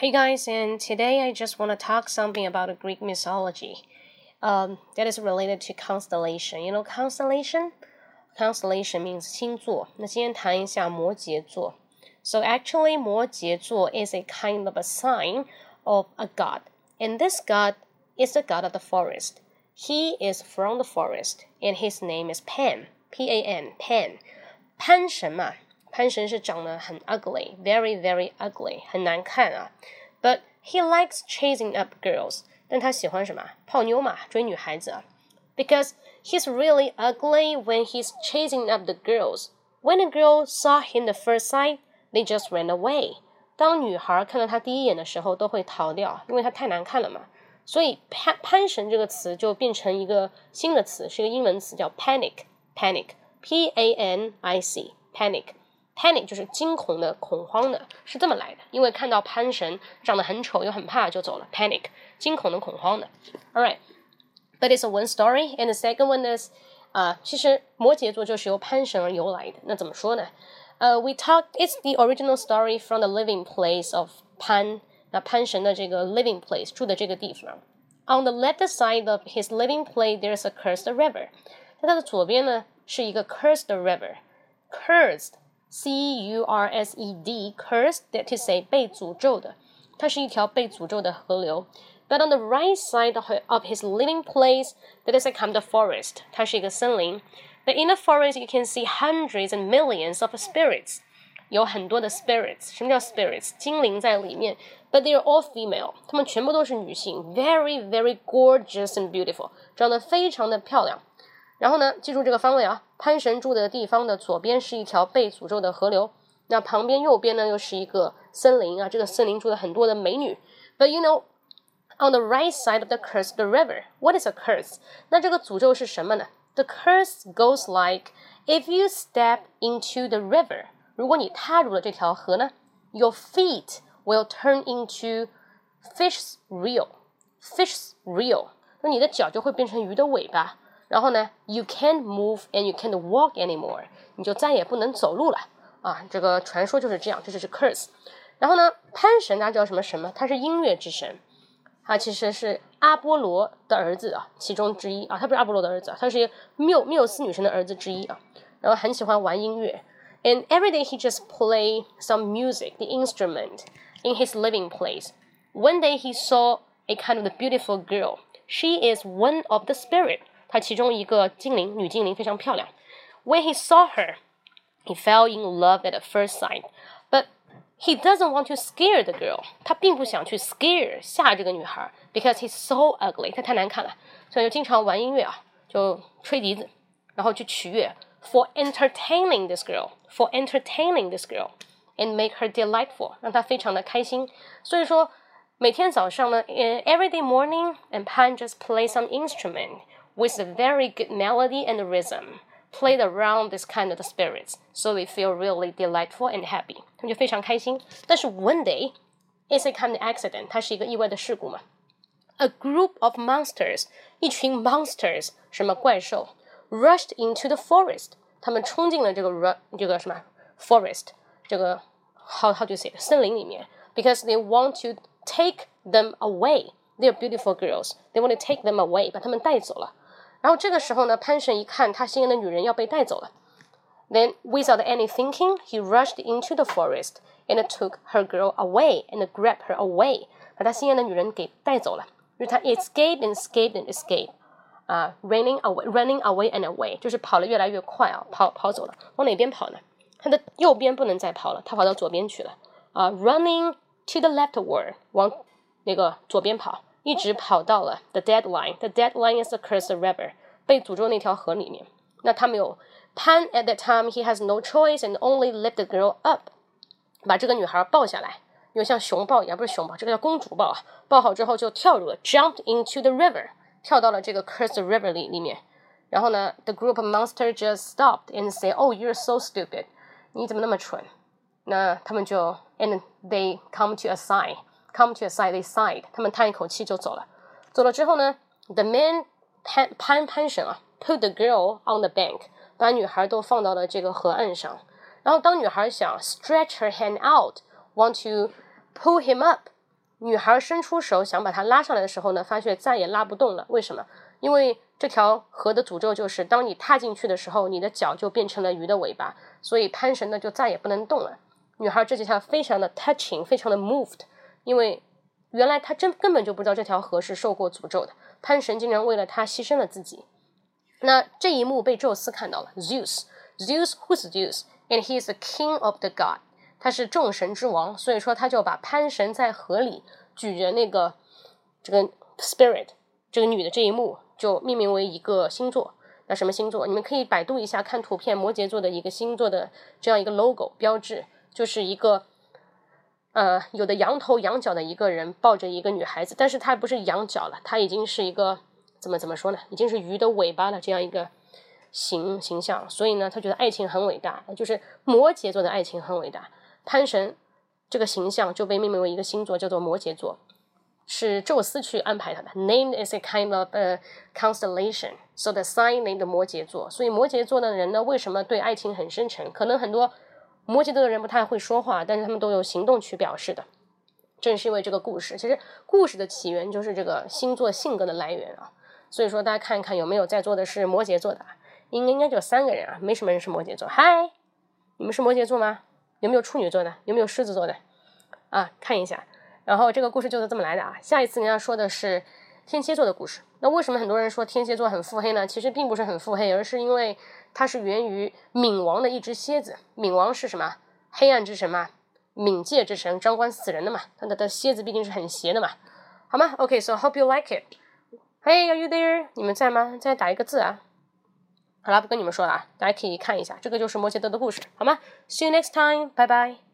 Hey guys, and today I just want to talk something about Greek mythology um, that is related to constellation. You know, constellation? Constellation means 星座。那今天谈一下摩羯座。So actually, 摩羯座 is a kind of a sign of a god, and this god is the god of the forest. He is from the forest, and his name is Pan. P-A-N, Pan. 潘神嘛。 潘神是长得很 ugly，very very ugly，很难看啊。But he likes chasing up girls，但他喜欢什么？泡妞嘛，追女孩子啊。Because he's really ugly when he's chasing up the girls. When a girl saw him the first sight, they just ran away. 当女孩看到他第一眼的时候，都会逃掉，因为他太难看了嘛。所以潘潘神这个词就变成一个新的词，是一个英文词叫 panic，panic，p a n i c，panic。 Panic 就是惊恐的、恐慌的，是这么来的。因为看到潘神长得很丑又很怕，就走了。Panic，惊恐的、恐慌的。All right，but it's a one story, and the second one is，啊，其实摩羯座就是由潘神而由来的。那怎么说呢？呃，we talked it's the original story from the living place of 潘，那潘神的这个 living place 住的这个地方。On the left side of his living place, there's a cursed river。在它的左边呢是一个 cursed river，cursed。 C U R S E D cursed that to say 被诅咒的，它是一条被诅咒的河流。But on the right side of, of his living place, there is a kind of forest. 它是一个森林。But in the forest, you can see hundreds and millions of spirits. 有很多的 spirits。什么叫 spirits？精灵在里面。But they are all female. 她们全部都是女性，very very gorgeous and beautiful，长得非常的漂亮。 然后呢，记住这个方位啊，潘神住的地方的左边是一条被诅咒的河流，那旁边右边呢又是一个森林啊，这个森林住了很多的美女。But you know, on the right side of the cursed river, what is a curse？那这个诅咒是什么呢？The curse goes like if you step into the river，如果你踏入了这条河呢，your feet will turn into fish's reel，fish's reel，那你的脚就会变成鱼的尾巴。然后呢，you can't move and you can't walk anymore，你就再也不能走路了啊！这个传说就是这样，这就是 curse。然后呢，潘神大家知道什么神吗？他是音乐之神，他其实是阿波罗的儿子啊，其中之一啊。他不是阿波罗的儿子，他是缪缪斯女神的儿子之一啊。然后很喜欢玩音乐，and every day he just play some music, the instrument in his living place. One day he saw a kind of the beautiful girl. She is one of the spirit. 他其中一个精灵，女精灵非常漂亮。When he saw her, he fell in love at first sight. But he doesn't want to scare the girl. 他并不想去 scare 吓这个女孩，because he's so ugly. 他太难看了，所以就经常玩音乐啊，就吹笛子，然后去取悦，for entertaining this girl, for entertaining this girl, and make her delightful，让她非常的开心。所以说，每天早上呢，every day morning, and Pan just play some instrument with a very good melody and rhythm played around this kind of spirits, so they feel really delightful and happy. 他们就非常开心。但是 one day, it's a kind of accident，它是一个意外的事故嘛。A group of monsters，一群 monsters，什么怪兽，rushed into the forest，他们冲进了这个 ru 这个什么 forest，这个 how how do you say 森林里面，because they want to take them away. They're beautiful girls. They want to take them away，把他们带走了。 然后这个时候呢，潘神一看他心爱的女人要被带走了，then without any thinking, he rushed into the forest and took her girl away and grabbed her away，把他心爱的女人给带走了。就是他 escape and escape and escape，啊，running away，running away and away，就是跑得越来越快啊，跑跑走了。往哪边跑呢？他的右边不能再跑了，他跑到左边去了。啊，running to the leftward，往那个左边跑。 一直跑到了 the deadline。The deadline is the cursed river，被诅咒那条河里面。那他没有 Pan at that time he has no choice and only lift the girl up，把这个女孩抱下来，因为像熊抱一样，不是熊抱，这个叫公主抱啊。抱好之后就跳入了，jumped into the river，跳到了这个 cursed river 里里面。然后呢，the group of monsters just stopped and say, "Oh, you're so stupid，你怎么那么蠢？"那他们就 and they come to a sigh, Come to a side. they sighed，他们叹一口气就走了。走了之后呢，the man 攀攀攀绳啊，put the girl on the bank，把女孩都放到了这个河岸上。然后当女孩想 stretch her hand out，want to pull him up，女孩伸出手想把他拉上来的时候呢，发现再也拉不动了。为什么？因为这条河的诅咒就是，当你踏进去的时候，你的脚就变成了鱼的尾巴，所以攀绳呢就再也不能动了。女孩这几条非常的 touching，非常的 moved，因为原来他真根本就不知道这条河是受过诅咒的，潘神竟然为了他牺牲了自己。那这一幕被宙斯看到了，Zeus，Zeus who's Zeus？And he is the king of the god，他是众神之王，所以说他就把潘神在河里举着那个这个 spirit 这个女的这一幕就命名为一个星座。那什么星座？你们可以百度一下，看图片，摩羯座的一个星座的这样一个 logo 标志。就是一个，呃，有的羊头羊脚的一个人抱着一个女孩子，但是他不是羊角了，他已经是一个怎么怎么说呢？已经是鱼的尾巴了这样一个形形象。所以呢，他觉得爱情很伟大，就是摩羯座的爱情很伟大。潘神这个形象就被命名为一个星座，叫做摩羯座，是宙斯去安排他的。Name is a kind of a constellation，so the sign named 摩羯座。所以摩羯座的人呢，为什么对爱情很深沉？可能很多。摩羯座的人不太会说话，但是他们都有行动去表示的。正是因为这个故事，其实故事的起源就是这个星座性格的来源啊。所以说，大家看一看有没有在座的是摩羯座的，应该应该就三个人啊，没什么人是摩羯座。嗨，你们是摩羯座吗？有没有处女座的？有没有狮子座的？啊，看一下。然后这个故事就是这么来的啊。下一次人家说的是天蝎座的故事。那为什么很多人说天蝎座很腹黑呢？其实并不是很腹黑，而是因为。它是源于冥王的一只蝎子。冥王是什么？黑暗之神嘛，冥界之神，掌管死人的嘛。它的的蝎子毕竟是很邪的嘛，好吗？OK，so hope you like it. Hey，are you there？你们在吗？再打一个字啊。好了，不跟你们说了啊，大家可以看一下，这个就是摩羯座的故事，好吗？See you next time，拜拜。